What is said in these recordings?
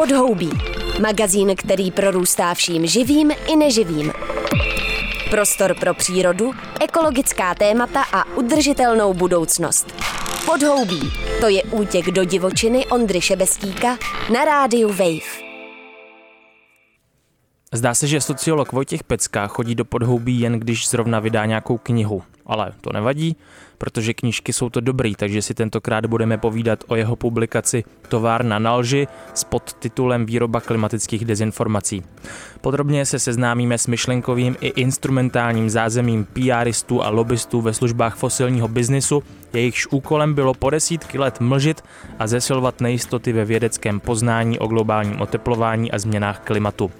Podhoubí. Magazín, který prorůstá vším živým i neživým. Prostor pro přírodu, ekologická témata a udržitelnou budoucnost. Podhoubí. To je útěk do divočiny Ondry Šebestíka na rádiu Wave. Zdá se, že sociolog Vojtěch Pecka chodí do podhoubí jen když zrovna vydá nějakou knihu. Ale to nevadí, protože knížky jsou to dobrý, takže si tentokrát budeme povídat o jeho publikaci Továrna na lži s podtitulem Výroba klimatických dezinformací. Podrobně se seznámíme s myšlenkovým i instrumentálním zázemím PRistů a lobbystů ve službách fosilního biznisu, jejichž úkolem bylo po desítky let mlžit a zesilovat nejistoty ve vědeckém poznání o globálním oteplování a změnách klimatu.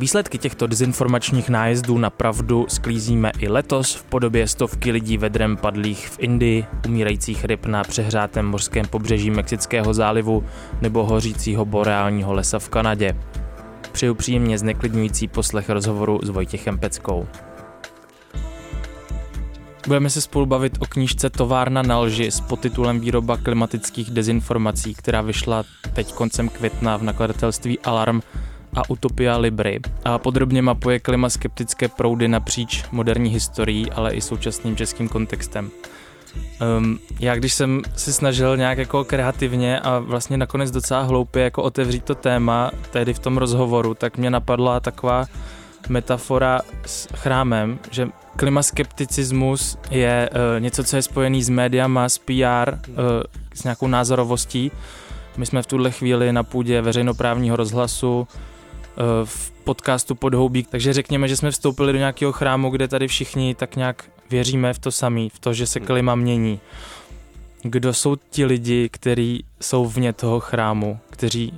Výsledky těchto dezinformačních nájezdů na pravdu sklízíme i letos v podobě stovky lidí vedrem padlých v Indii, umírajících ryb na přehrátém mořském pobřeží Mexického zálivu nebo hořícího boreálního lesa v Kanadě. Přeju příjemně zneklidňující poslech rozhovoru s Vojtěchem Peckou. Budeme se spolu bavit o knížce Továrna na lži s podtitulem Výroba klimatických dezinformací, která vyšla teď koncem května v nakladatelství Alarm a Utopia Libry a podrobně mapuje klimaskeptické proudy napříč moderní historií, ale i současným českým kontextem. Um, já když jsem si snažil nějak jako kreativně a vlastně nakonec docela hloupě jako otevřít to téma, tedy v tom rozhovoru, tak mě napadla taková metafora s chrámem, že klimaskepticismus je uh, něco, co je spojený s médiama, s PR, uh, s nějakou názorovostí. My jsme v tuhle chvíli na půdě veřejnoprávního rozhlasu, v podcastu Podhoubík, takže řekněme, že jsme vstoupili do nějakého chrámu, kde tady všichni tak nějak věříme v to samý, v to, že se klima mění. Kdo jsou ti lidi, kteří jsou vně toho chrámu, kteří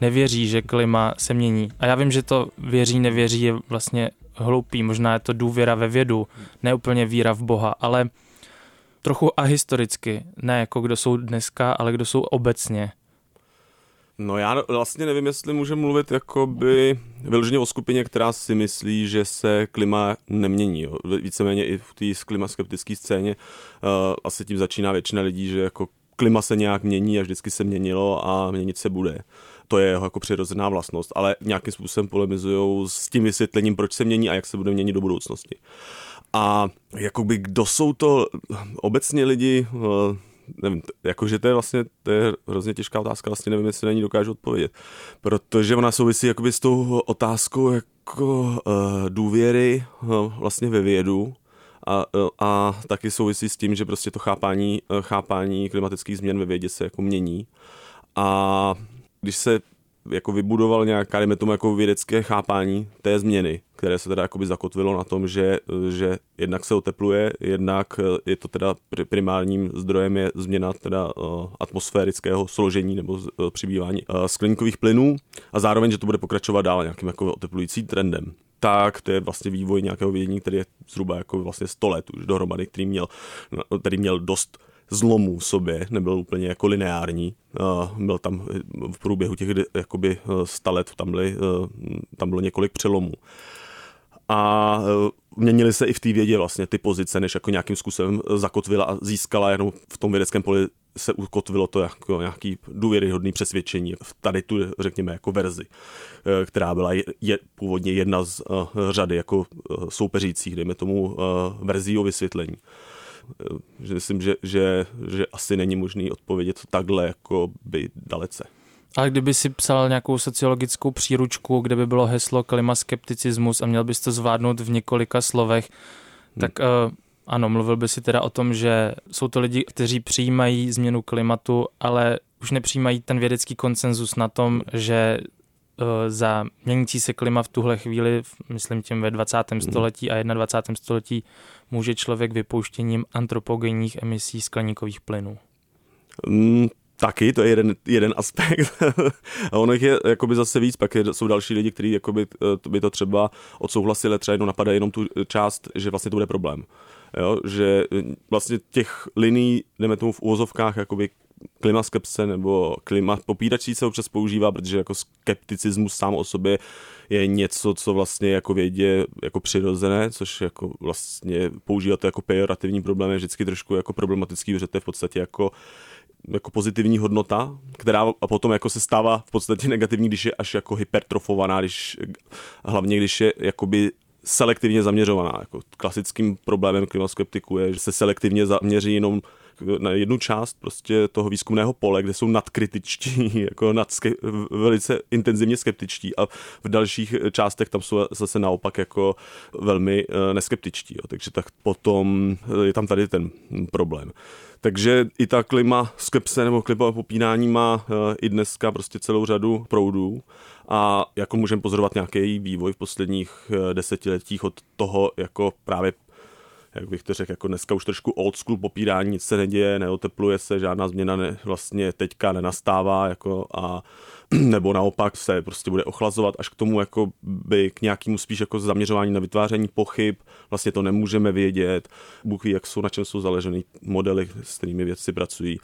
nevěří, že klima se mění. A já vím, že to věří, nevěří je vlastně hloupý, možná je to důvěra ve vědu, ne úplně víra v Boha, ale trochu ahistoricky, ne jako kdo jsou dneska, ale kdo jsou obecně. No já vlastně nevím, jestli můžeme mluvit jakoby vyloženě o skupině, která si myslí, že se klima nemění. Jo. Víceméně i v té klimaskeptické scéně uh, asi tím začíná většina lidí, že jako klima se nějak mění a vždycky se měnilo a měnit se bude. To je jeho jako přirozená vlastnost, ale nějakým způsobem polemizují s tím vysvětlením, proč se mění a jak se bude měnit do budoucnosti. A jakoby kdo jsou to obecně lidi, uh, nevím, jakože to je vlastně, to je hrozně těžká otázka, vlastně nevím, jestli na ní dokážu odpovědět, protože ona souvisí jakoby s tou otázkou jako uh, důvěry uh, vlastně ve vědu, a, eh, a taky souvisí s tím, že prostě to chápání, chápání klimatických změn ve vědě se jako mění. A když se jako vybudoval nějaká, dejme tomu, jako vědecké chápání té změny, které se teda jakoby zakotvilo na tom, že, že jednak se otepluje, jednak je to teda primárním zdrojem je změna teda uh, atmosférického složení nebo uh, přibývání skleníkových plynů a zároveň, že to bude pokračovat dál nějakým jako oteplujícím trendem. Tak to je vlastně vývoj nějakého vědění, který je zhruba jako vlastně 100 let už dohromady, který měl, který měl dost zlomů sobě, nebyl úplně jako lineární. Byl tam v průběhu těch jakoby 100 let, tam, byly, tam bylo několik přelomů. A měnily se i v té vědě vlastně ty pozice, než jako nějakým způsobem zakotvila a získala jenom v tom vědeckém poli se ukotvilo to jako nějaký důvěryhodný přesvědčení v tady tu, řekněme, jako verzi, která byla je, je původně jedna z uh, řady jako uh, soupeřících, dejme tomu, uh, verzí o vysvětlení že myslím, že, že, že asi není možný odpovědět takhle jako by dalece. Ale kdyby si psal nějakou sociologickou příručku, kde by bylo heslo klimaskepticismus a měl bys to zvládnout v několika slovech, hmm. tak uh, ano, mluvil by si teda o tom, že jsou to lidi, kteří přijímají změnu klimatu, ale už nepřijímají ten vědecký konsenzus na tom, že za měnící se klima v tuhle chvíli, myslím tím ve 20. Hmm. století a 21. století, může člověk vypouštěním antropogenních emisí skleníkových plynů? Mm, taky, to je jeden, jeden aspekt. a ono je jakoby zase víc, pak jsou další lidi, kteří jakoby, eh, by to třeba odsouhlasili, třeba jenom napadá jenom tu část, že vlastně to bude problém. Jo, že eh, vlastně těch liní, jdeme tomu v úvozovkách, jakoby klimaskepse nebo klima popíračí se občas používá, protože jako skepticismus sám o sobě je něco, co vlastně jako vědě jako přirozené, což jako vlastně používat jako pejorativní problém je vždycky trošku jako problematický, protože to je v podstatě jako jako pozitivní hodnota, která a potom jako se stává v podstatě negativní, když je až jako hypertrofovaná, když, hlavně když je jakoby selektivně zaměřovaná. Jako klasickým problémem klimaskeptiku je, že se selektivně zaměří jenom na jednu část prostě toho výzkumného pole, kde jsou nadkritičtí, jako nad velice intenzivně skeptičtí a v dalších částech tam jsou zase naopak jako velmi uh, neskeptičtí. Jo. Takže tak potom je tam tady ten problém. Takže i ta klima skepse nebo klima popínání má uh, i dneska prostě celou řadu proudů a jako můžeme pozorovat nějaký vývoj v posledních desetiletích od toho jako právě jak bych to řekl, jako dneska už trošku old school popírání, nic se neděje, neotepluje se, žádná změna ne, vlastně teďka nenastává, jako a nebo naopak se prostě bude ochlazovat až k tomu jako by k nějakému spíš jako zaměřování na vytváření pochyb, vlastně to nemůžeme vědět, Bůh ví, jak jsou, na čem jsou založeny modely, s kterými vědci pracují.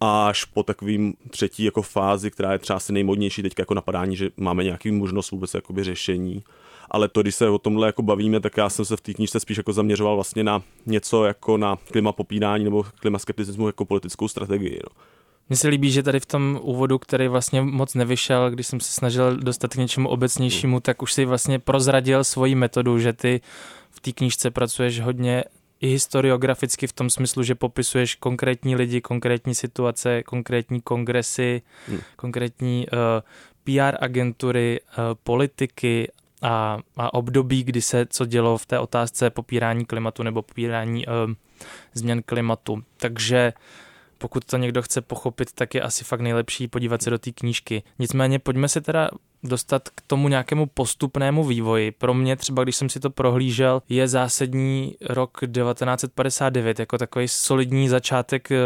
Až po takovým třetí jako fázi, která je třeba asi nejmodnější teďka jako napadání, že máme nějaký možnost vůbec jakoby řešení ale to, když se o tomhle jako bavíme, tak já jsem se v té knížce spíš jako zaměřoval vlastně na něco jako na klima popínání nebo klima skepticismu jako politickou strategii. No. Mně se líbí, že tady v tom úvodu, který vlastně moc nevyšel, když jsem se snažil dostat k něčemu obecnějšímu, tak už si vlastně prozradil svoji metodu, že ty v té knížce pracuješ hodně i historiograficky v tom smyslu, že popisuješ konkrétní lidi, konkrétní situace, konkrétní kongresy, hmm. konkrétní uh, eh, PR agentury, uh, politiky a, a období, kdy se co dělo v té otázce popírání klimatu nebo popírání uh, změn klimatu. Takže pokud to někdo chce pochopit, tak je asi fakt nejlepší podívat se do té knížky. Nicméně pojďme se teda dostat k tomu nějakému postupnému vývoji. Pro mě třeba, když jsem si to prohlížel, je zásadní rok 1959 jako takový solidní začátek eh,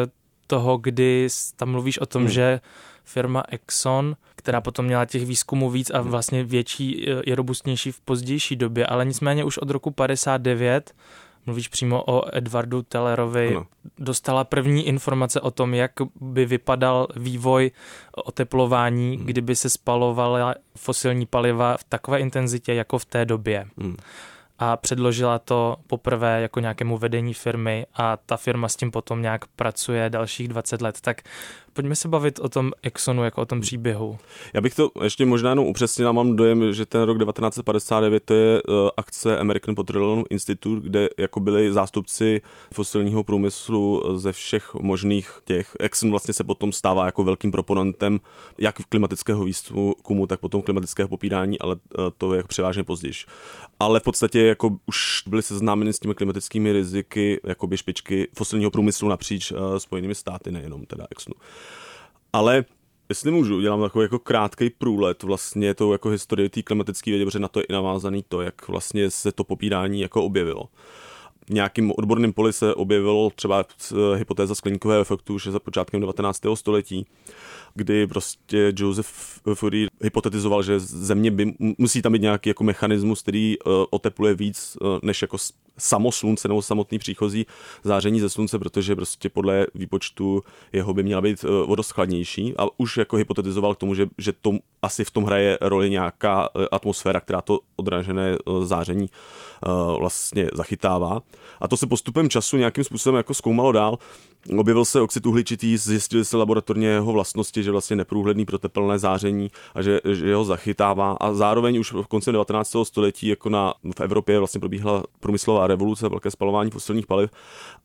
toho, kdy tam mluvíš o tom, hmm. že firma Exxon, která potom měla těch výzkumů víc a vlastně větší, je robustnější v pozdější době, ale nicméně už od roku 59 mluvíš přímo o Edwardu Tellerovi, ano. dostala první informace o tom, jak by vypadal vývoj oteplování, hmm. kdyby se spalovala fosilní paliva v takové intenzitě jako v té době. Hmm a předložila to poprvé jako nějakému vedení firmy a ta firma s tím potom nějak pracuje dalších 20 let. Tak pojďme se bavit o tom Exxonu, jako o tom příběhu. Já bych to ještě možná jenom upřesnil, mám dojem, že ten rok 1959 to je uh, akce American Petroleum Institute, kde jako byli zástupci fosilního průmyslu ze všech možných těch. Exxon vlastně se potom stává jako velkým proponentem jak klimatického výzkumu, tak potom klimatického popírání, ale uh, to je převážně později. Ale v podstatě jako už byli seznámeni s těmi klimatickými riziky jakoby špičky fosilního průmyslu napříč uh, Spojenými státy, nejenom teda Exxonu. Ale jestli můžu, dělám takový jako krátký průlet vlastně tou jako historii té klimatické vědy, protože na to je i navázaný to, jak vlastně se to popírání jako objevilo. Nějakým odborným poli se objevilo třeba hypotéza skleníkového efektu, že za počátkem 19. století, kdy prostě Joseph Fourier hypotetizoval, že země by, musí tam být nějaký jako mechanismus, který uh, otepluje víc uh, než jako samo slunce nebo samotný příchozí záření ze slunce, protože prostě podle výpočtu jeho by měla být uh, vodoschladnější a už jako hypotetizoval k tomu, že, že to asi v tom hraje roli nějaká atmosféra, která to odražené záření vlastně zachytává. A to se postupem času nějakým způsobem jako zkoumalo dál. Objevil se oxid uhličitý, zjistili se laboratorně jeho vlastnosti, že vlastně neprůhledný pro teplné záření a že, že ho zachytává. A zároveň už v konci 19. století jako na, v Evropě vlastně probíhala průmyslová revoluce, velké spalování fosilních paliv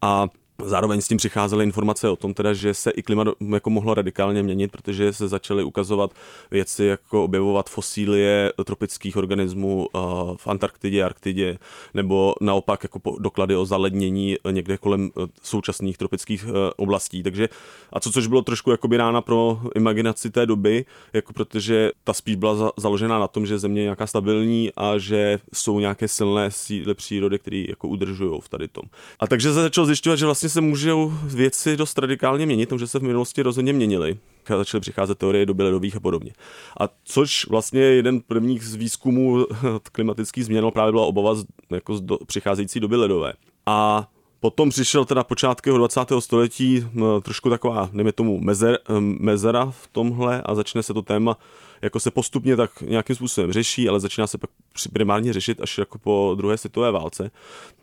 a Zároveň s tím přicházely informace o tom, teda, že se i klima jako mohlo radikálně měnit, protože se začaly ukazovat věci, jako objevovat fosílie tropických organismů uh, v Antarktidě, Arktidě, nebo naopak jako doklady o zalednění někde kolem uh, současných tropických uh, oblastí. Takže, a co což bylo trošku jako rána pro imaginaci té doby, jako protože ta spíš byla za, založená na tom, že země je nějaká stabilní a že jsou nějaké silné síly přírody, které jako udržují v tady tom. A takže se začal zjišťovat, že vlastně se můžou věci dost radikálně měnit, že se v minulosti rozhodně měnily. Začaly přicházet teorie doby ledových a podobně. A což vlastně jeden prvních z výzkumů klimatických změn právě byla obava z, jako z do, přicházející doby ledové. A Potom přišel teda počátky 20. století trošku taková, nejme tomu, mezer, mezera v tomhle a začne se to téma jako se postupně tak nějakým způsobem řeší, ale začíná se pak primárně řešit až jako po druhé světové válce.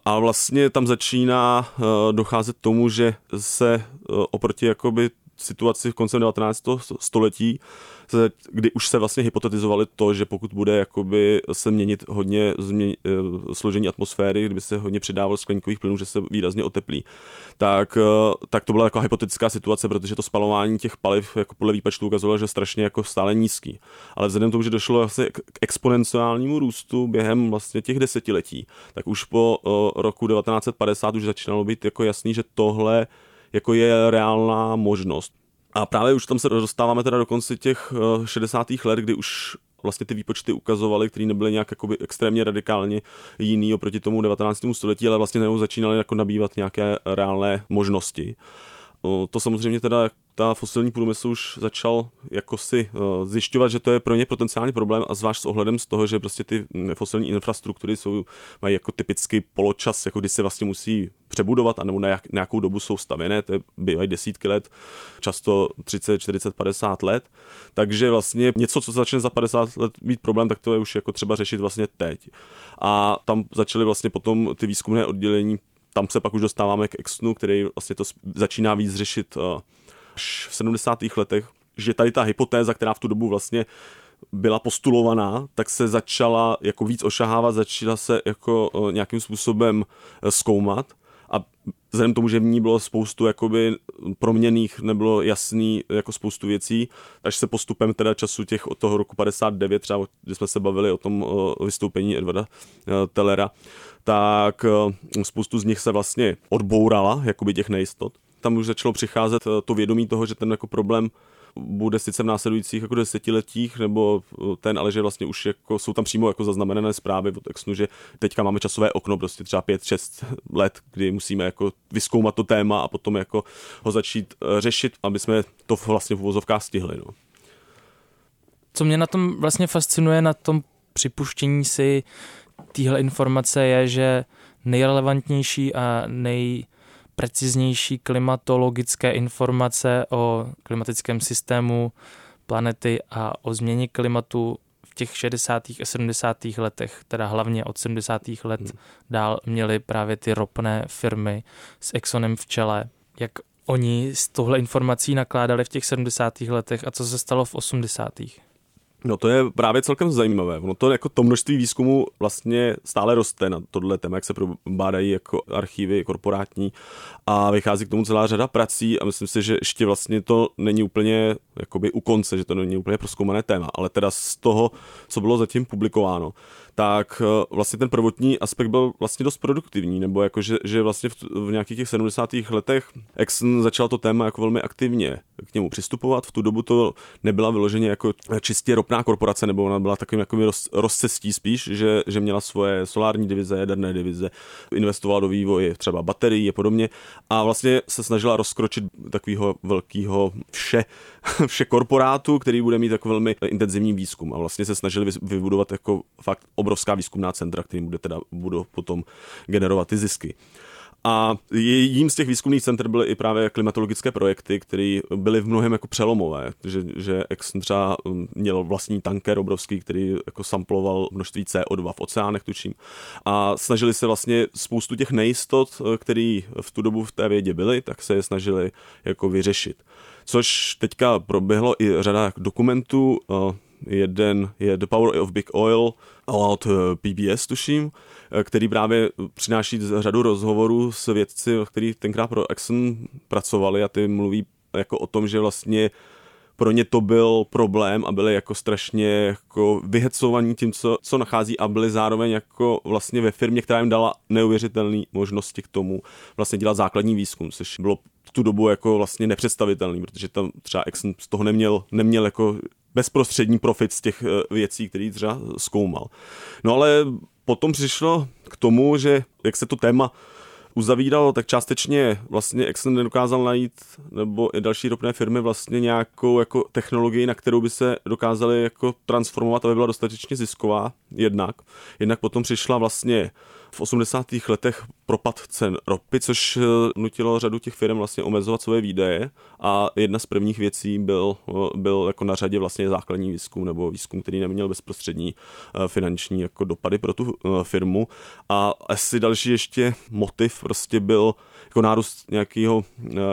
A vlastně tam začíná uh, docházet tomu, že se uh, oproti jakoby situaci v koncem 19. století, kdy už se vlastně hypotetizovali to, že pokud bude jakoby se měnit hodně změn, eh, složení atmosféry, kdyby se hodně přidával skleníkových plynů, že se výrazně oteplí, tak, eh, tak to byla jako hypotetická situace, protože to spalování těch paliv jako podle výpočtu ukazovalo, že strašně jako stále nízký. Ale vzhledem k tomu, že došlo vlastně k exponenciálnímu růstu během vlastně těch desetiletí, tak už po uh, roku 1950 už začínalo být jako jasný, že tohle jako je reálná možnost. A právě už tam se dostáváme teda do konce těch 60. Eh, let, kdy už vlastně ty výpočty ukazovaly, které nebyly nějak jakoby extrémně radikálně jiný oproti tomu 19. století, ale vlastně nebo začínaly jako nabývat nějaké reálné možnosti. To samozřejmě teda ta fosilní průmysl už začal jako si uh, zjišťovat, že to je pro ně potenciální problém a zvlášť s ohledem z toho, že prostě ty fosilní infrastruktury jsou, mají jako typický poločas, jako kdy se vlastně musí přebudovat, anebo na jak, nějakou dobu jsou stavěné, to bývají desítky let, často 30, 40, 50 let. Takže vlastně něco, co začne za 50 let být problém, tak to je už jako třeba řešit vlastně teď. A tam začaly vlastně potom ty výzkumné oddělení tam se pak už dostáváme k Exnu, který vlastně to začíná víc řešit uh, až v 70. letech, že tady ta hypotéza, která v tu dobu vlastně byla postulovaná, tak se začala jako víc ošahávat, začala se jako uh, nějakým způsobem uh, zkoumat a vzhledem tomu, že v ní bylo spoustu jakoby proměných, nebylo jasný jako spoustu věcí, až se postupem teda času těch od toho roku 59, třeba kdy jsme se bavili o tom o vystoupení Edvarda Tellera, tak spoustu z nich se vlastně odbourala, jakoby těch nejistot. Tam už začalo přicházet to vědomí toho, že ten jako problém bude sice v následujících jako desetiletích, nebo ten, ale že vlastně už jako, jsou tam přímo jako zaznamenané zprávy od Exnu, že teďka máme časové okno, prostě třeba 5-6 let, kdy musíme jako vyskoumat to téma a potom jako ho začít eh, řešit, aby jsme to vlastně v uvozovkách stihli. No. Co mě na tom vlastně fascinuje, na tom připuštění si téhle informace je, že nejrelevantnější a nej preciznější klimatologické informace o klimatickém systému planety a o změně klimatu v těch 60. a 70. letech, teda hlavně od 70. let hmm. dál měly právě ty ropné firmy s Exxonem v čele. Jak oni s touhle informací nakládali v těch 70. letech a co se stalo v 80. No to je právě celkem zajímavé. Ono to jako to množství výzkumu vlastně stále roste na tohle téma, jak se probádají jako archivy korporátní a vychází k tomu celá řada prací a myslím si, že ještě vlastně to není úplně jakoby u konce, že to není úplně proskoumané téma, ale teda z toho, co bylo zatím publikováno, tak eh, vlastně ten prvotní aspekt byl vlastně dost produktivní, nebo jako, že, že vlastně v, v nějakých těch 70. letech Exxon začal to téma jako velmi aktivně k němu přistupovat. V tu dobu to nebyla vyloženě jako čistě ropná korporace, nebo ona byla takovým jako roz, rozcestí spíš, že, že měla svoje solární divize, jaderné divize, investovala do vývoje třeba baterií a podobně a vlastně se snažila rozkročit takového velkého vše, vše korporátu, který bude mít jako velmi intenzivní výzkum a vlastně se snažili vybudovat jako fakt obrovská výzkumná centra, kterým bude teda, budou potom generovat ty zisky. A jím z těch výzkumných center byly i právě klimatologické projekty, které byly v mnohem jako přelomové, že, že Exxon třeba um, měl vlastní tanker obrovský, který jako samploval množství CO2 v oceánech, tučím. A snažili se vlastně spoustu těch nejistot, které v tu dobu v té vědě byly, tak se je snažili jako vyřešit. Což teďka proběhlo i řada dokumentů, jeden je The Power of Big Oil od eh, PBS, tuším, eh, který právě přináší řadu rozhovorů s vědci, kteří tenkrát pro Exxon pracovali a ty mluví jako o tom, že vlastně pro ně to byl problém a byli jako strašně jako vyhecovaní tím, co, co nachází a byli zároveň jako vlastně ve firmě, která jim dala neuvěřitelné možnosti k tomu vlastně dělat základní výzkum, což bylo v tu dobu jako vlastně nepředstavitelný, protože tam třeba Exxon z toho neměl, neměl jako bezprostřední profit z těch eh, věcí, který třeba zkoumal. No ale potom přišlo k tomu, že jak se to téma uzavíralo, tak částečně vlastně Exxon nedokázal najít, nebo i další ropné firmy vlastně nějakou jako technologii, na kterou by se dokázali jako transformovat, aby byla dostatečně zisková jednak. Jednak potom přišla vlastně v 80. letech propad cen ropy, což eh, nutilo řadu těch firm vlastně omezovat svoje výdaje a jedna z prvních věcí byl, eh, byl jako na řadě vlastně základní výzkum nebo výzkum, který neměl bezprostřední eh, finanční jako dopady pro tu firmu a asi další ještě motiv prostě byl jako nárůst nějakého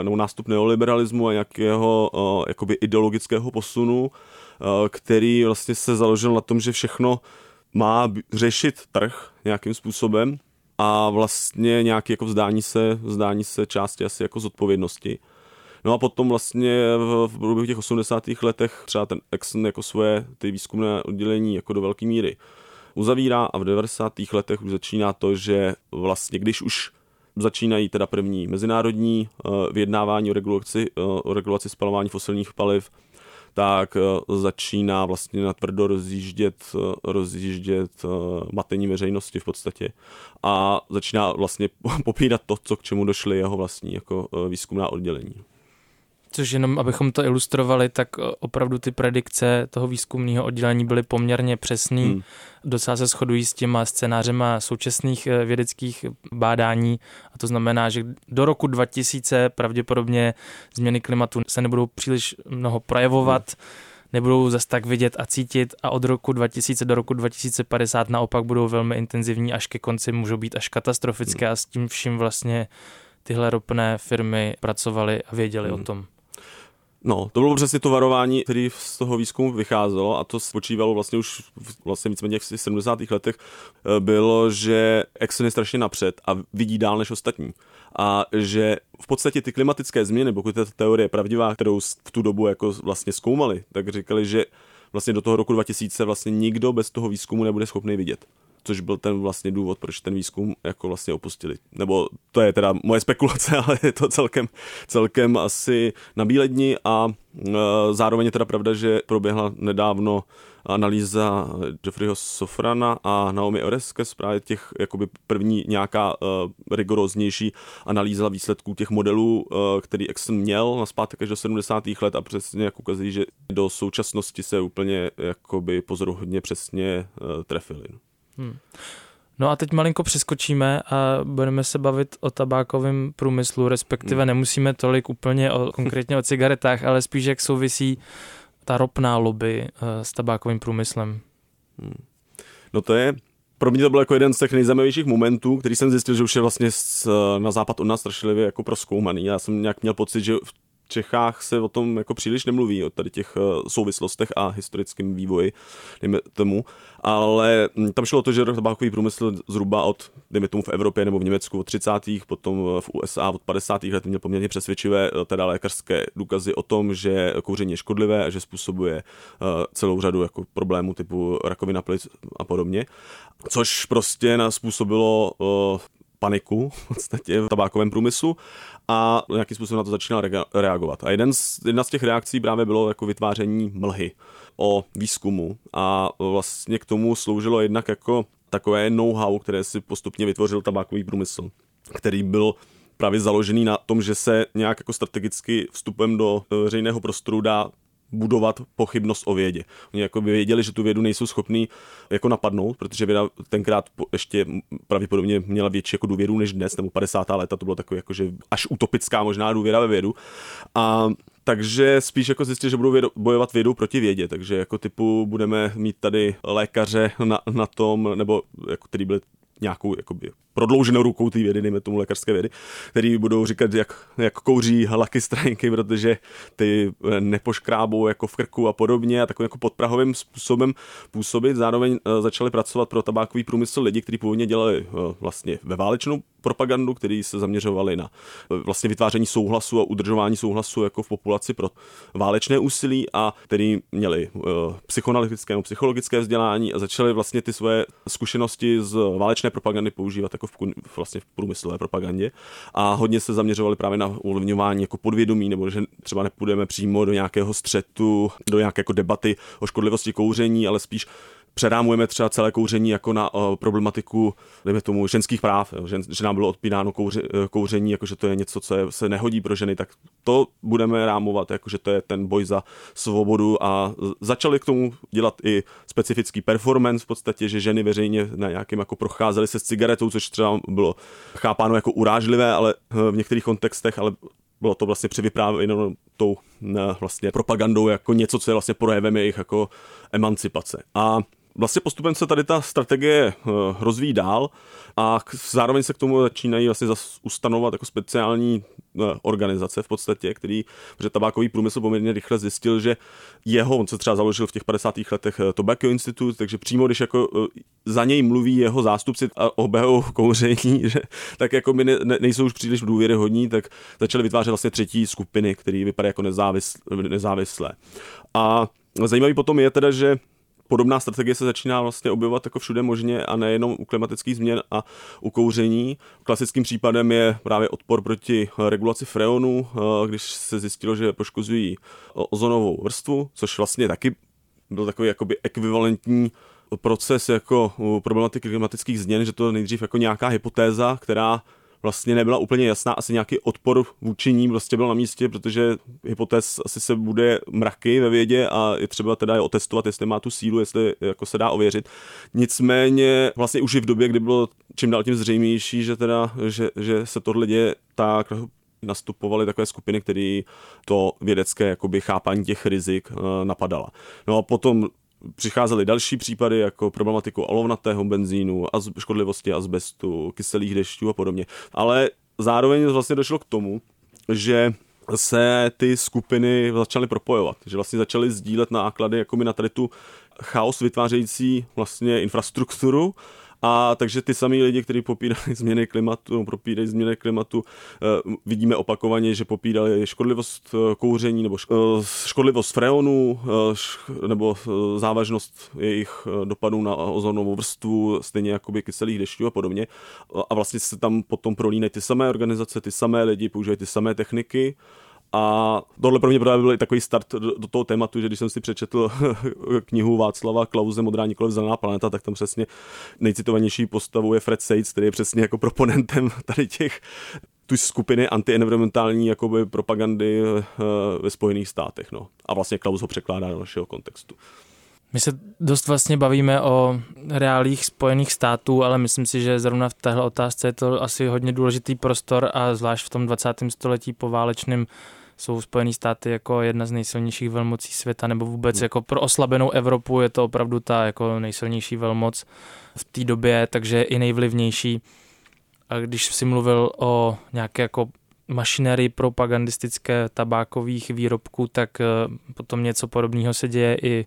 nebo nástup neoliberalismu a nějakého jakoby ideologického posunu, který vlastně se založil na tom, že všechno má řešit trh nějakým způsobem a vlastně nějaké jako vzdání se, vzdání se části asi jako zodpovědnosti. No a potom vlastně v, v průběhu těch 80. letech třeba ten Exxon jako svoje ty výzkumné oddělení jako do velké míry uzavírá a v 90. letech už začíná to, že vlastně když už začínají teda první mezinárodní uh, vyjednávání o regulaci, uh, o regulaci spalování fosilních paliv, tak eh, začíná vlastně na tvrdo rozjíždět, eh, rozjíždět eh, matení veřejnosti v podstatě a začíná vlastně popírat to, co k čemu došly jeho vlastní jako výzkumná oddělení. Což jenom, abychom to ilustrovali, tak opravdu ty predikce toho výzkumného oddělení byly poměrně přesný. Hmm. Docela se shodují s těma scénářema současných eh, vědeckých bádání a to znamená, že do roku 2000 pravděpodobně změny klimatu se nebudou příliš mnoho projevovat. Hmm nebudou zas tak vidět a cítit a od roku 2000 do roku 2050 naopak budou velmi intenzivní, až ke konci můžou být až katastrofické hmm. a s tím vším vlastně tyhle ropné firmy pracovaly a věděli hmm. o tom. No, to bylo přesně to varování, který z toho výzkumu vycházelo a to spočívalo vlastně už vlastně víceméně v 70. letech, eh, bylo, že Exxon je strašně napřed a vidí dál než ostatní. A že v podstatě ty klimatické změny, pokud je ta teorie pravdivá, kterou v tu dobu jako vlastně zkoumali, tak říkali, že vlastně do toho roku 2000 vlastně nikdo bez toho výzkumu nebude schopný vidět což byl ten vlastně důvod, proč ten výzkum jako vlastně opustili. Nebo to je teda moje spekulace, ale je to celkem, celkem asi na bíledni a e, zároveň je teda pravda, že proběhla nedávno analýza Jeffreyho Sofrana a Naomi Oreske právě těch jakoby první nějaká uh, rigoróznější analýza výsledků těch modelů, uh, který Exxon měl na zpátek až do 70. let a přesně jak ukazují, že do současnosti se úplně jakoby pozoruhodně přesně uh, trefili. Hmm. No a teď malinko přeskočíme a budeme se bavit o tabákovém průmyslu, respektive hmm. nemusíme tolik úplně o, konkrétně o cigaretách, ale spíš jak souvisí ta ropná lobby uh, s tabákovým průmyslem. Hmm. No to je, pro mě to byl jako jeden z těch nejzajímavějších momentů, který jsem zjistil, že už je vlastně z, na západ od nás strašlivě jako proskoumaný. Já jsem nějak měl pocit, že v Čechách se o tom jako příliš nemluví, o tady těch eh, souvislostech a historickém vývoji, dejme tomu, ale hm, tam šlo o to, že tabákový průmysl zhruba od, dejme tomu v Evropě nebo v Německu od 30. potom v USA od 50. let měl poměrně přesvědčivé eh, teda lékařské důkazy o tom, že kouření je škodlivé a že způsobuje eh, celou řadu jako problémů typu rakovina plic a podobně. Což prostě nás způsobilo paniku v podstatě v tabákovém průmyslu a nějakým způsobem na to začínal reagovat. A jeden z, jedna z těch reakcí právě bylo jako vytváření mlhy o výzkumu a vlastně k tomu sloužilo jednak jako takové know-how, které si postupně vytvořil tabákový průmysl, který byl právě založený na tom, že se nějak jako strategicky vstupem do veřejného prostoru dá budovat pochybnost o vědě. Oni jako by věděli, že tu vědu nejsou schopní jako napadnout, protože věda tenkrát ještě pravděpodobně měla větší jako důvěru než dnes, nebo 50. léta to bylo takové jako, že až utopická možná důvěra ve vědu. A takže spíš jako zjistit, že budou vědo, bojovat vědou proti vědě, takže jako typu budeme mít tady lékaře na, na tom, nebo jako který byli nějakou jakoby, prodlouženou rukou té vědy, dejme tomu lékařské vědy, který budou říkat, jak, jak kouří laky stránky, protože ty eh, nepoškrábou jako v krku a podobně a takovým jako podprahovým způsobem působit. Zároveň eh, začali pracovat pro tabákový průmysl lidi, kteří původně dělali eh, vlastně ve válečnou propagandu, který se zaměřovali na vlastně vytváření souhlasu a udržování souhlasu jako v populaci pro válečné úsilí a který měli psychoanalytické nebo psychologické vzdělání a začali vlastně ty svoje zkušenosti z válečné propagandy používat jako v, vlastně v průmyslové propagandě. A hodně se zaměřovali právě na ovlivňování jako podvědomí, nebo že třeba nepůjdeme přímo do nějakého střetu, do nějaké jako debaty o škodlivosti kouření, ale spíš přerámujeme třeba celé kouření jako na uh, problematiku, dejme tomu, ženských práv, že, že nám bylo odpínáno kouři, uh, kouření, jako že to je něco, co je, se nehodí pro ženy, tak to budeme rámovat, jako že to je ten boj za svobodu a začali k tomu dělat i specifický performance v podstatě, že ženy veřejně na nějakém jako procházely se s cigaretou, což třeba bylo chápáno jako urážlivé, ale v některých kontextech, ale bylo to vlastně převyprávěno tou vlastně propagandou jako něco, co je vlastně projevem jejich jako emancipace. A vlastně postupem se tady ta strategie eh, rozvíjí dál a zároveň se k tomu začínají vlastně ustanovat jako speciální eh, organizace v podstatě, který, protože tabákový průmysl poměrně rychle zjistil, že jeho, on se třeba založil v těch 50. letech eh, Tobacco Institute, takže přímo, když jako za něj mluví jeho zástupci a obehou kouření, že, tak jako my ne, nejsou už příliš důvěryhodní, tak začali vytvářet vlastně třetí skupiny, které vypadají jako nezávislé. A zajímavý potom je teda, že podobná strategie se začíná vlastně objevovat jako všude možně a nejenom u klimatických změn a u kouření. Klasickým případem je právě odpor proti regulaci freonů, eh, když se zjistilo, že poškozují ozonovou vrstvu, což vlastně taky byl takový jakoby ekvivalentní proces jako problematiky klimatických změn, že to nejdřív jako nějaká hypotéza, která vlastně nebyla úplně jasná, asi nějaký odpor vůči ním vlastně byl na místě, protože hypotéz asi se bude mraky ve vědě a je třeba teda je otestovat, jestli má tu sílu, jestli jako se dá ověřit. Nicméně vlastně už i v době, kdy bylo čím dál tím zřejmější, že teda, že, že se tohle děje, tak nastupovaly takové skupiny, které to vědecké jakoby, chápání těch rizik uh, napadala. No a potom přicházely další případy jako problematiku alovnatého benzínu, az, škodlivosti azbestu, kyselých dešťů a podobně. Ale zároveň vlastně došlo k tomu, že se ty skupiny začaly propojovat, že vlastně začaly sdílet náklady jako na tady tu chaos vytvářející vlastně infrastrukturu a takže ty samý lidi, kteří popírají změny klimatu, propírají změny klimatu, eh, vidíme opakovaně, že popírali škodlivost eh, kouření nebo eh, škodlivost freonů nebo závažnost jejich dopadů na ozonovou vrstvu, stejně jako by kyselých dešťů a podobně. A vlastně se tam potom prolínají ty samé organizace, ty samé lidi, používají ty samé techniky a tohle pro mě právě byl takový start do, do toho tématu, že když jsem si přečetl knihu Václava Klauze Modrá nikoliv zelená planeta, tak tam přesně nejcitovanější postavou je Fred Seitz, který je přesně jako proponentem tady těch tu skupiny antienvironmentální jakoby propagandy uh, ve Spojených státech. No. A vlastně Klaus ho překládá do našeho kontextu. My se dost vlastně bavíme o reálích Spojených států, ale myslím si, že zrovna v téhle otázce je to asi hodně důležitý prostor a zvlášť v tom 20. století po válečném jsou Spojené státy jako jedna z nejsilnějších velmocí světa, nebo vůbec jako pro oslabenou Evropu je to opravdu ta jako nejsilnější velmoc v té době, takže i nejvlivnější. A když si mluvil o nějaké jako mašinérii propagandistické tabákových výrobků, tak eh, potom něco podobného se děje i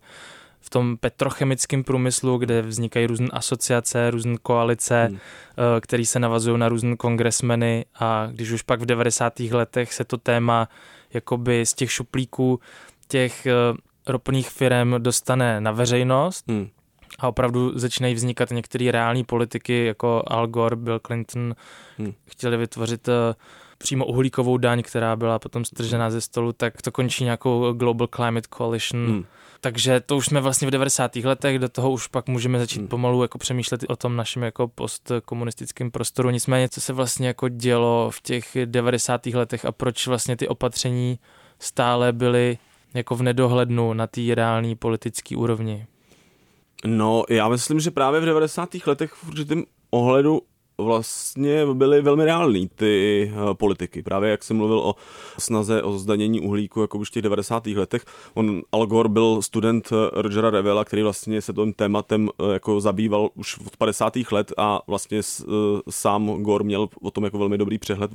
v tom petrochemickém průmyslu, kde vznikají různé asociace, různé koalice, hmm. Eh, které se navazují na různé kongresmeny a když už pak v 90. letech se to téma jakoby z těch šuplíků těch eh, ropných firm dostane na veřejnost hmm. a opravdu začínají vznikat některé reální politiky, jako Al Gore, Bill Clinton, hmm. chtěli vytvořit eh, přímo uhlíkovou daň, která byla potom stržená ze stolu, tak to končí nějakou Global Climate Coalition. Hmm. Takže to už jsme vlastně v 90. letech, do toho už pak můžeme začít hmm. pomalu jako přemýšlet o tom našem jako postkomunistickém prostoru. Nicméně, co se vlastně jako dělo v těch 90. letech a proč vlastně ty opatření stále byly jako v nedohlednu na té reální politické úrovni? No, já myslím, že právě v 90. letech v určitém ohledu vlastně byly velmi reální ty uh, politiky. Právě jak jsem mluvil o snaze o zdanění uhlíku jako už v těch 90. letech. On, Al Gore byl student eh, Rogera Revela, který vlastně se tím tématem uh, jako zabýval už od 50. let a vlastně sám Gore měl o tom jako velmi dobrý přehled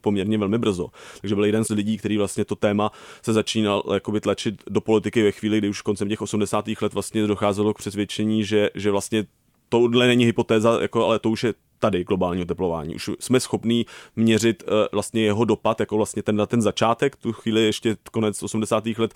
poměrně velmi brzo. Takže byl jeden z lidí, který vlastně to téma se začínal jakoby tlačit do politiky ve chvíli, kdy už koncem těch 80. let vlastně docházelo k přesvědčení, že, že vlastně tohle není hypotéza, jako, ale to už je tady globální oteplování. Už jsme schopní měřit uh, vlastně jeho dopad, jako vlastně ten na ten začátek, tu chvíli ještě konec 80. let,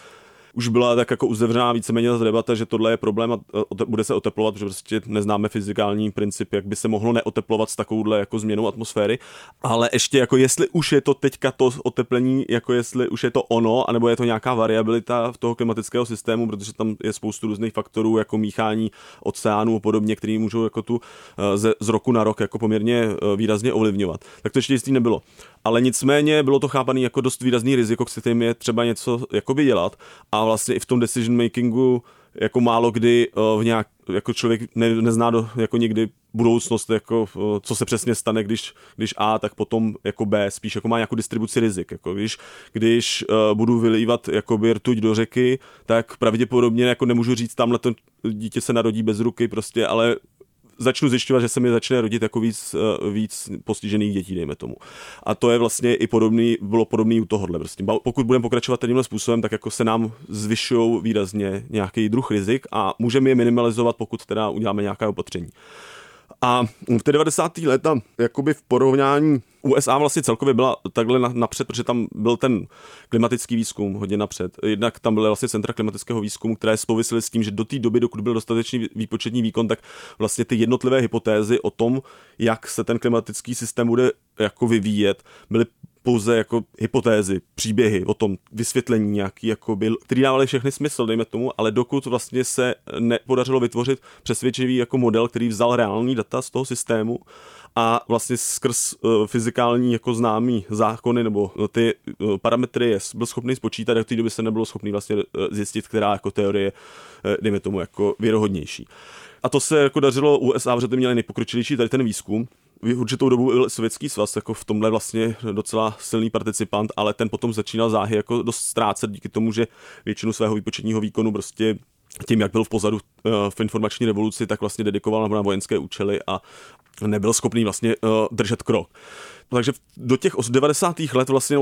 už byla tak jako uzavřená víceméně ta debata, že tohle je problém a bude se oteplovat, protože prostě neznáme fyzikální princip, jak by se mohlo neoteplovat s takovouhle jako změnou atmosféry. Ale ještě jako jestli už je to teďka to oteplení, jako jestli už je to ono, anebo je to nějaká variabilita v toho klimatického systému, protože tam je spoustu různých faktorů, jako míchání oceánů a podobně, které můžou jako tu eh, z, z roku na rok jako poměrně eh, výrazně ovlivňovat. Tak to ještě jistý nebylo. Ale nicméně bylo to chápané jako dost výrazný riziko, s kterým je třeba něco jakoby dělat a vlastně i v tom decision makingu jako málo kdy uh, v nějak, jako člověk ne, nezná do, jako někdy budoucnost, jako uh, co se přesně stane, když, když A, tak potom jako B, spíš jako má nějakou distribuci rizik, jako když, když uh, budu vylívat jako rtuť do řeky, tak pravděpodobně jako nemůžu říct, tamhle to dítě se narodí bez ruky prostě, ale začnu zjišťovat, že se mi začne rodit jako víc, eh, víc postižených dětí, dejme tomu. A to je vlastně i podobný, bylo podobný u tohohle. Prostě. Pokud budeme pokračovat tímhle způsobem, tak jako se nám zvyšují výrazně nějaký druh rizik a můžeme je minimalizovat, pokud teda uděláme nějaké opatření. A v té 90. léta, jakoby v porovnání USA vlastně celkově byla takhle napřed, protože tam byl ten klimatický výzkum hodně napřed. Jednak tam byly vlastně centra klimatického výzkumu, které souvisely s tím, že do té doby, dokud byl dostatečný výpočetní výkon, tak vlastně ty jednotlivé hypotézy o tom, jak se ten klimatický systém bude jako vyvíjet, byly pouze jako hypotézy, příběhy o tom, vysvětlení nějaký, jako byl, který dávali všechny smysl, dejme tomu, ale dokud vlastně se nepodařilo vytvořit přesvědčivý jako model, který vzal reální data z toho systému a vlastně skrz uh, fyzikální jako známý zákony nebo ty uh, parametry je, byl schopný spočítat, jak v té době se nebylo schopný vlastně zjistit, která jako teorie, dejme tomu, jako věrohodnější. A to se jako dařilo USA, protože měli nejpokročilější tady ten výzkum, určitou dobu byl Sovětský svaz jako v tomhle vlastně docela silný participant, ale ten potom začínal záhy jako dost ztrácet díky tomu, že většinu svého výpočetního výkonu prostě tím, jak byl v pozadu eh, v informační revoluci, tak vlastně dedikoval na vojenské účely a nebyl schopný vlastně uh, držet krok. Takže do těch 90. let vlastně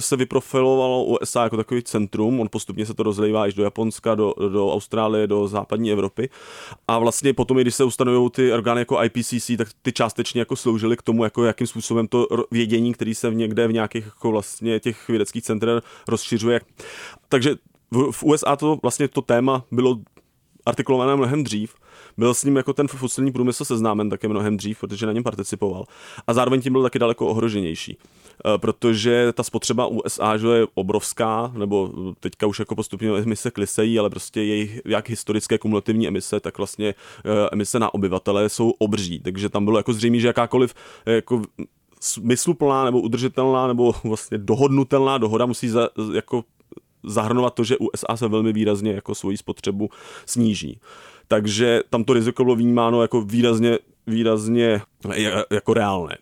se vyprofilovalo USA jako takový centrum, on postupně se to rozlejvá až do Japonska, do, do Austrálie, do západní Evropy a vlastně potom, když se ustanovují ty orgány jako IPCC, tak ty částečně jako sloužily k tomu, jako jakým způsobem to vědění, který se v někde v nějakých jako vlastně těch vědeckých centrech rozšiřuje. Takže v USA to vlastně to téma bylo artikulované mnohem dřív. Byl s ním jako ten fosilní průmysl seznámen také mnohem dřív, protože na něm participoval. A zároveň tím byl taky daleko ohroženější, eh, protože ta spotřeba USA že je obrovská, nebo teďka už jako postupně emise klisejí, ale prostě jejich jak historické kumulativní emise, tak vlastně eh, emise na obyvatele jsou obří. Takže tam bylo jako zřejmé, že jakákoliv jako smysluplná nebo udržitelná nebo vlastně dohodnutelná dohoda musí za, jako zahrnovat to, že USA se velmi výrazně jako svoji spotřebu sníží. Takže tam to riziko bylo vnímáno jako výrazně, výrazně jako reálné.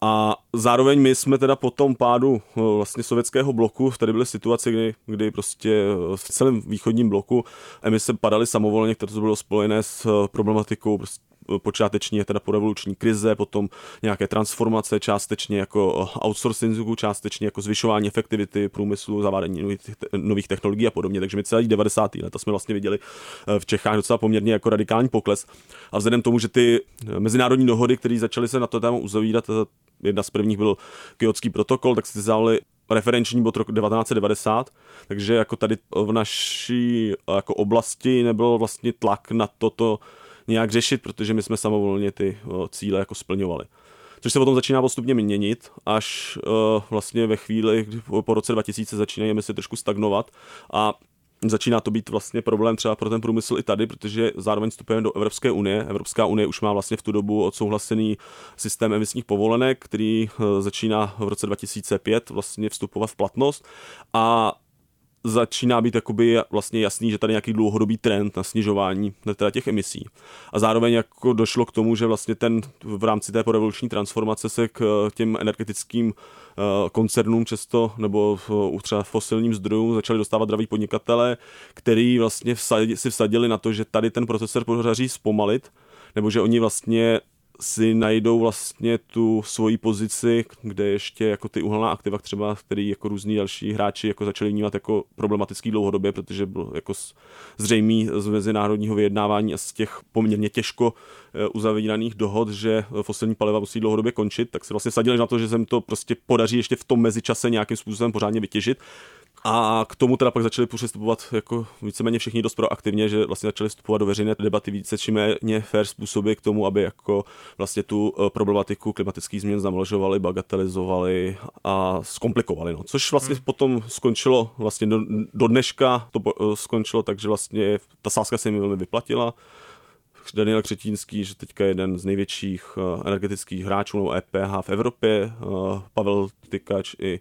A zároveň my jsme teda po tom pádu eh, vlastně sovětského bloku, tady byly situace, kdy, kdy prostě v celém východním bloku emise padaly samovolně, které to bylo spojené s eh, problematikou prostě počáteční teda revoluční krize, potom nějaké transformace, částečně jako outsourcingu, částečně jako zvyšování efektivity průmyslu, zavádění nových, nových technologií a podobně. Takže my celý 90. let jsme vlastně viděli eh, v Čechách docela poměrně jako radikální pokles. A vzhledem tomu, že ty mezinárodní dohody, které začaly se na to téma uzavírat, eh, jedna z prvních byl Kyotský protokol, tak si vzali referenční bod roku 1990, takže jako tady v naší jako oblasti nebyl vlastně tlak na toto nějak řešit, protože my jsme samovolně ty cíle jako splňovali. Což se potom začíná postupně měnit, až vlastně ve chvíli, kdy po roce 2000 začínají emise trošku stagnovat a začíná to být vlastně problém třeba pro ten průmysl i tady, protože zároveň vstupujeme do Evropské unie. Evropská unie už má vlastně v tu dobu odsouhlasený systém emisních povolenek, který začíná v roce 2005 vlastně vstupovat v platnost a začíná být jakoby vlastně jasný, že tady nějaký dlouhodobý trend na snižování teda těch emisí. A zároveň jako došlo k tomu, že vlastně ten v rámci té porevoluční transformace se k těm energetickým eh, koncernům často nebo třeba fosilním zdrojům začali dostávat draví podnikatele, který vlastně si vsadili na to, že tady ten procesor podaří zpomalit, nebo že oni vlastně si najdou vlastně tu svoji pozici, kde ještě jako ty uhelná aktiva třeba, který jako různí další hráči jako začali vnímat jako problematický dlouhodobě, protože byl jako zřejmý z mezinárodního vyjednávání a z těch poměrně těžko eh, uzavíraných dohod, že fosilní paliva musí dlouhodobě končit, tak se vlastně sadili na to, že se to prostě podaří ještě v tom mezičase nějakým způsobem pořádně vytěžit A k tomu teda pak začali přistupovat jako víceméně všichni dost proaktivně, že vlastně začali vstupovat do veřejné debaty více či méně fair způsoby k tomu, aby jako vlastně tu eh, problematiku klimatických změn zamlžovali, bagatelizovali a zkomplikovali. No. Což vlastně hmm. potom skončilo vlastně do, do dneška to eh, skončilo tak, že vlastně ta sázka se mi velmi vyplatila. Daniel Křetínský, že teďka je jeden z největších eh, energetických hráčů no EPH v Evropě, Pavel Tykač i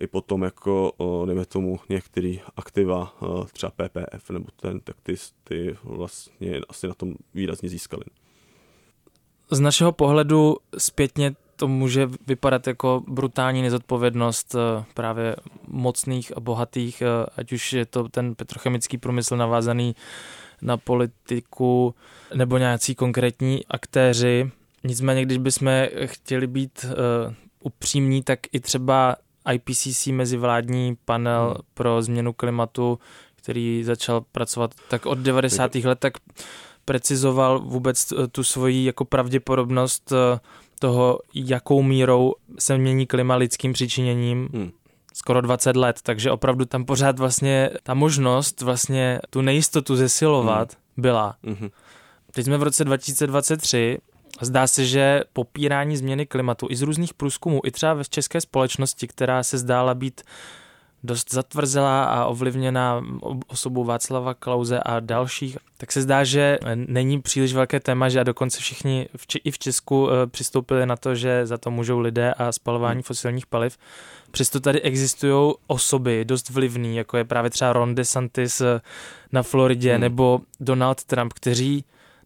i potom jako, nevím tomu, některý aktiva, třeba PPF nebo ten, tak ty, ty vlastně asi na tom výrazně získali. Z našeho pohledu zpětně to může vypadat jako brutální nezodpovědnost právě mocných a bohatých, ať už je to ten petrochemický průmysl navázaný na politiku nebo nějací konkrétní aktéři. Nicméně, když bychom chtěli být uh, upřímní, tak i třeba IPCC, mezivládní panel hmm. pro změnu klimatu, který začal pracovat tak od 90. let, tak precizoval vůbec tu svoji jako pravděpodobnost eh, toho, jakou mírou se mění klima lidským přičiněním. Hmm skoro 20 let, takže opravdu tam pořád vlastně ta možnost vlastně tu nejistotu zesilovat hmm. byla. Hmm. Teď jsme v roce 2023 Zdá se, že popírání změny klimatu i z různých průzkumů, i třeba v české společnosti, která se zdála být dost zatvrzelá a ovlivněná osobou Václava Klauze a dalších, tak se zdá, že není příliš velké téma, že a dokonce všichni v, i v Česku eh, přistoupili na to, že za to můžou lidé a spalování fosilních paliv. Přesto tady existují osoby dost vlivný, jako je právě třeba Ron DeSantis eh, na Floridě hmm. nebo Donald Trump, kteří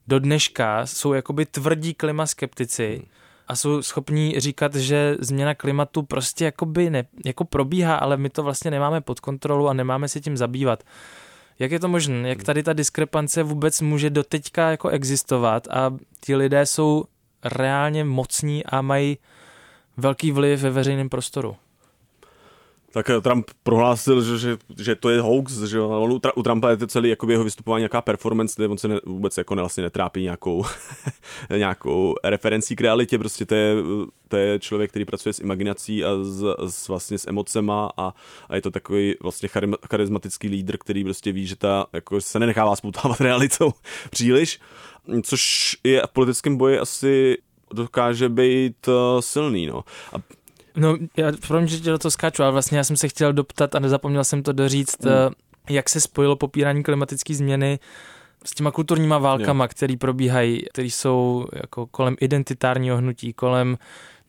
do dneška jsou jakoby tvrdí klimaskeptici a jsou schopní říkat, že změna klimatu prostě jakoby ne, jako probíhá, ale my to vlastně nemáme pod kontrolu a nemáme se tím zabývat. Jak je to možné? Jak tady ta diskrepance vůbec může doteďka jako existovat a ti lidé jsou reálně mocní a mají velký vliv ve veřejném prostoru? Tak eh, Trump prohlásil, že, že, že to je hoax, že on, u, u Trumpa je to celý jako jeho vystupování nějaká performance, kde on se ne, vůbec jako ne, vlastně netrápí nějakou, nějakou referencí k realitě, prostě to je, to je člověk, který pracuje s imaginací a s, s vlastně s emocema a, a je to takový vlastně charismatický lídr, který prostě ví, že ta jako se nenechává spoutávat realitou příliš, což je v politickém boji asi dokáže být uh, silný, no. A No, já promiň, že tě do toho skáču, ale vlastně já jsem se chtěl doptat a nezapomněl jsem to doříct, mm. jak se spojilo popírání klimatické změny s těma kulturníma válkama, které probíhají, které jsou jako kolem identitárního hnutí, kolem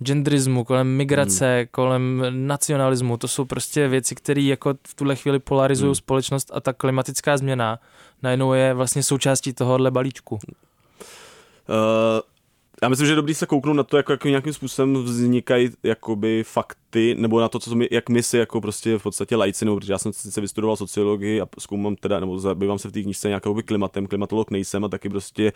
genderismu, kolem migrace, hmm. kolem nacionalismu. To jsou prostě věci, které jako v tuhle chvíli polarizují hmm. společnost a ta klimatická změna najednou je vlastně součástí tohohle balíčku. Uh, já myslím, že je dobrý se kouknout na to, jako, jako nějakým způsobem vznikají jakoby fakty, nebo na to, co my, jak my si jako prostě v podstatě lajci, nebo protože já jsem sice vystudoval sociologii a zkoumám teda, nebo zabývám se v té knižce nějakou klimatem, klimatolog nejsem a taky prostě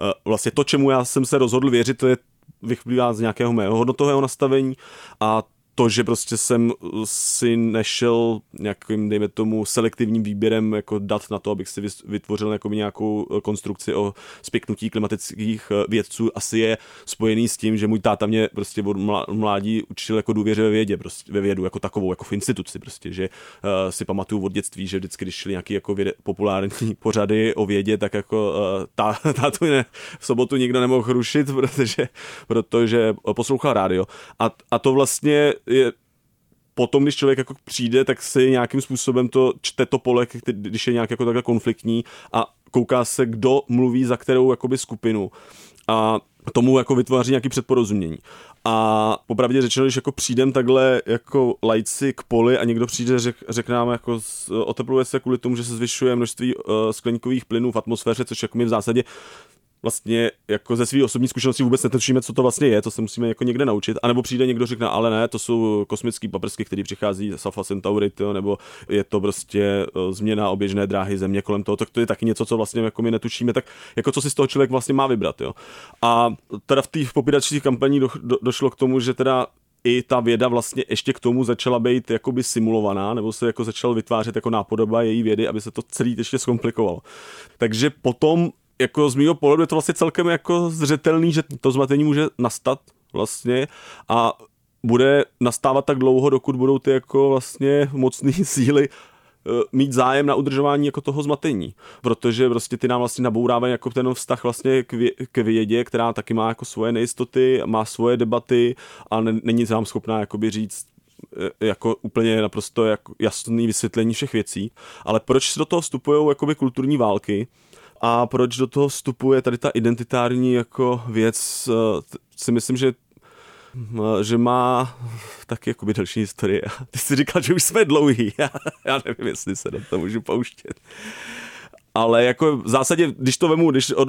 uh, vlastně to, čemu já jsem se rozhodl věřit, to je vyplývá z nějakého mého hodnotového nastavení a to, že prostě jsem si nešel nějakým, dejme tomu, selektivním výběrem jako dat na to, abych si vytvořil jako nějakou eh, konstrukci o spěknutí klimatických eh, vědců, asi je spojený s tím, že můj táta mě prostě od mládí učil jako důvěře ve vědě, prostě ve vědu jako takovou, jako v instituci prostě, že uh, si pamatuju od dětství, že vždycky, když šli nějaký jako věde, populární pořady o vědě, tak jako uh, tá, tátu ne, v sobotu nikdo nemohl rušit, protože, protože poslouchal rádio. A, a to vlastně je potom, když člověk jako přijde, tak si nějakým způsobem to čte to pole, když je nějak jako takhle konfliktní a kouká se, kdo mluví za kterou jakoby skupinu a tomu jako vytváří nějaký předporozumění. A popravdě řečeno, když jako přijdem takhle jako lajci k poli a někdo přijde, řek, řekne nám jako otepluje se kvůli tomu, že se zvyšuje množství uh, skleníkových plynů v atmosféře, což jako my v zásadě vlastně jako ze své osobní zkušenosti vůbec netušíme, co to vlastně je, to se musíme jako někde naučit. A nebo přijde někdo řekne, ale ne, to jsou kosmické paprsky, které přichází z Alpha Centauri, to, nebo je to prostě e, změna oběžné dráhy Země kolem toho, tak to je taky něco, co vlastně jako my netušíme, tak jako co si z toho člověk vlastně má vybrat. Jo. A teda v těch popíračních kampaních do, do, došlo k tomu, že teda i ta věda vlastně ještě k tomu začala být jakoby simulovaná, nebo se jako začal vytvářet jako nápodoba její vědy, aby se to celý ještě zkomplikovalo. Takže potom jako z mého pohledu je to vlastně celkem jako zřetelný, že to zmatení může nastat vlastně a bude nastávat tak dlouho, dokud budou ty jako vlastně mocné síly eh, mít zájem na udržování jako toho zmatení, protože prostě ty nám vlastně nabourávají jako ten vztah vlastně k, vě, k vědě, která taky má jako svoje nejistoty, má svoje debaty a není nám schopná jakoby říct eh, jako úplně naprosto jako jasný vysvětlení všech věcí, ale proč do toho vstupují jakoby kulturní války a proč do toho vstupuje tady ta identitární jako věc, eh, si myslím, že že má taky jakoby další historie. Ty jsi říkal, že už jsme dlouhý. Já, já nevím, jestli se do toho můžu pouštět. Ale jako v zásadě, když to vemu, když od,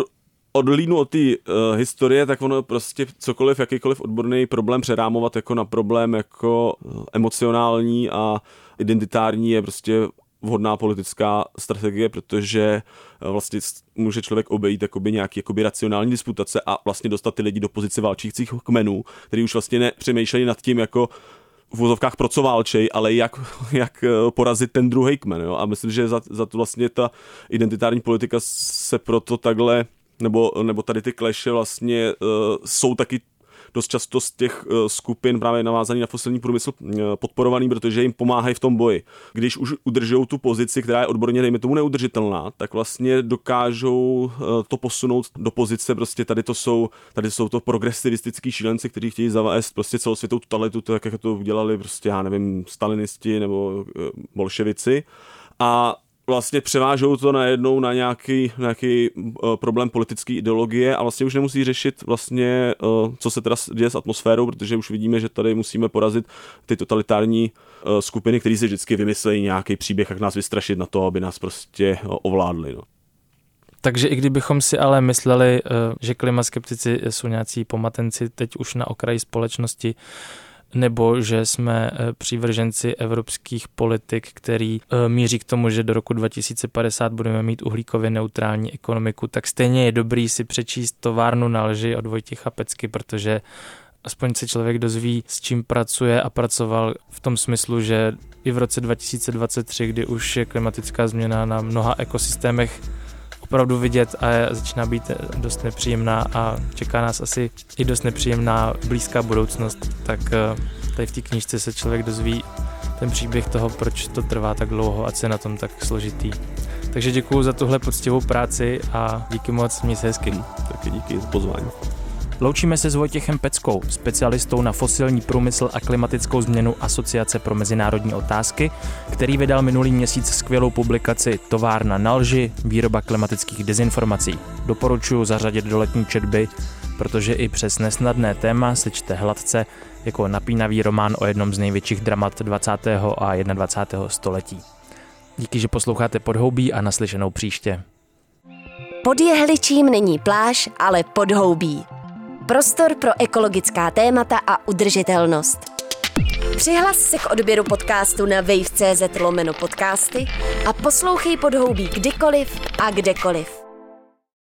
odlínu od té uh, historie, tak ono prostě cokoliv, jakýkoliv odborný problém přerámovat jako na problém jako emocionální a identitární je prostě vhodná politická strategie, protože eh, vlastně může člověk obejít jakoby nějaký jakoby racionální disputace a vlastně dostat ty lidi do pozice válčících kmenů, který už vlastně nepřemýšlejí nad tím jako v vozovkách pro co válčej, ale jak, jak eh, porazit ten druhý kmen. Jo? A myslím, že za, za to vlastně ta identitární politika se proto takhle nebo, nebo tady ty kleše vlastně uh, jsou taky dost často z těch eh, skupin právě navázaný na fosilní průmysl eh, podporovaný, protože jim pomáhají v tom boji. Když už udržou tu pozici, která je odborně, dejme tomu, neudržitelná, tak vlastně dokážou eh, to posunout do pozice, prostě tady to jsou, tady jsou to progresivistický šílenci, kteří chtějí zavést prostě celosvětovou totalitu, tak jak to udělali prostě, já nevím, stalinisti nebo bolševici. A vlastně převážou to najednou na nějaký, nějaký uh, problém politické ideologie a vlastně už nemusí řešit vlastně, uh, co se teda děje s atmosférou, protože už vidíme, že tady musíme porazit ty totalitární uh, skupiny, které si vždycky vymyslejí nějaký příběh, jak nás vystrašit na to, aby nás prostě uh, ovládli. No. Takže i kdybychom si ale mysleli, že klimaskeptici jsou nějací pomatenci teď už na okraji společnosti, nebo že jsme eh, přívrženci evropských politik, který eh, míří k tomu, že do roku 2050 budeme mít uhlíkově neutrální ekonomiku, tak stejně je dobrý si přečíst továrnu na lži od Vojtěcha Pecky, protože aspoň se člověk dozví, s čím pracuje a pracoval v tom smyslu, že i v roce 2023, kdy už je klimatická změna na mnoha ekosystémech opravdu vidět a začíná být dost nepříjemná a čeká nás asi i dost nepříjemná blízká budoucnost, tak eh, tady v té knížce se člověk dozví ten příběh toho, proč to trvá tak dlouho a co je na tom tak složitý. Takže děkuji za tuhle poctivou práci a díky moc, měj se hezky. Taky díky za pozvání. Loučíme se s Vojtěchem Peckou, specialistou na fosilní průmysl a klimatickou změnu Asociace pro mezinárodní otázky, který vydal minulý měsíc skvělou publikaci Továrna na lži, výroba klimatických dezinformací. Doporučuji zařadit do letní četby, protože i přes nesnadné téma se čte hladce jako napínavý román o jednom z největších dramat 20. a 21. století. Díky, že posloucháte Podhoubí a naslyšenou příště. Pod jehličím není pláž, ale podhoubí. Prostor pro ekologická témata a udržitelnost. Přihlas se k odběru podcastu na wave.cz lomeno podcasty a poslouchej podhoubí kdykoliv a kdekoliv.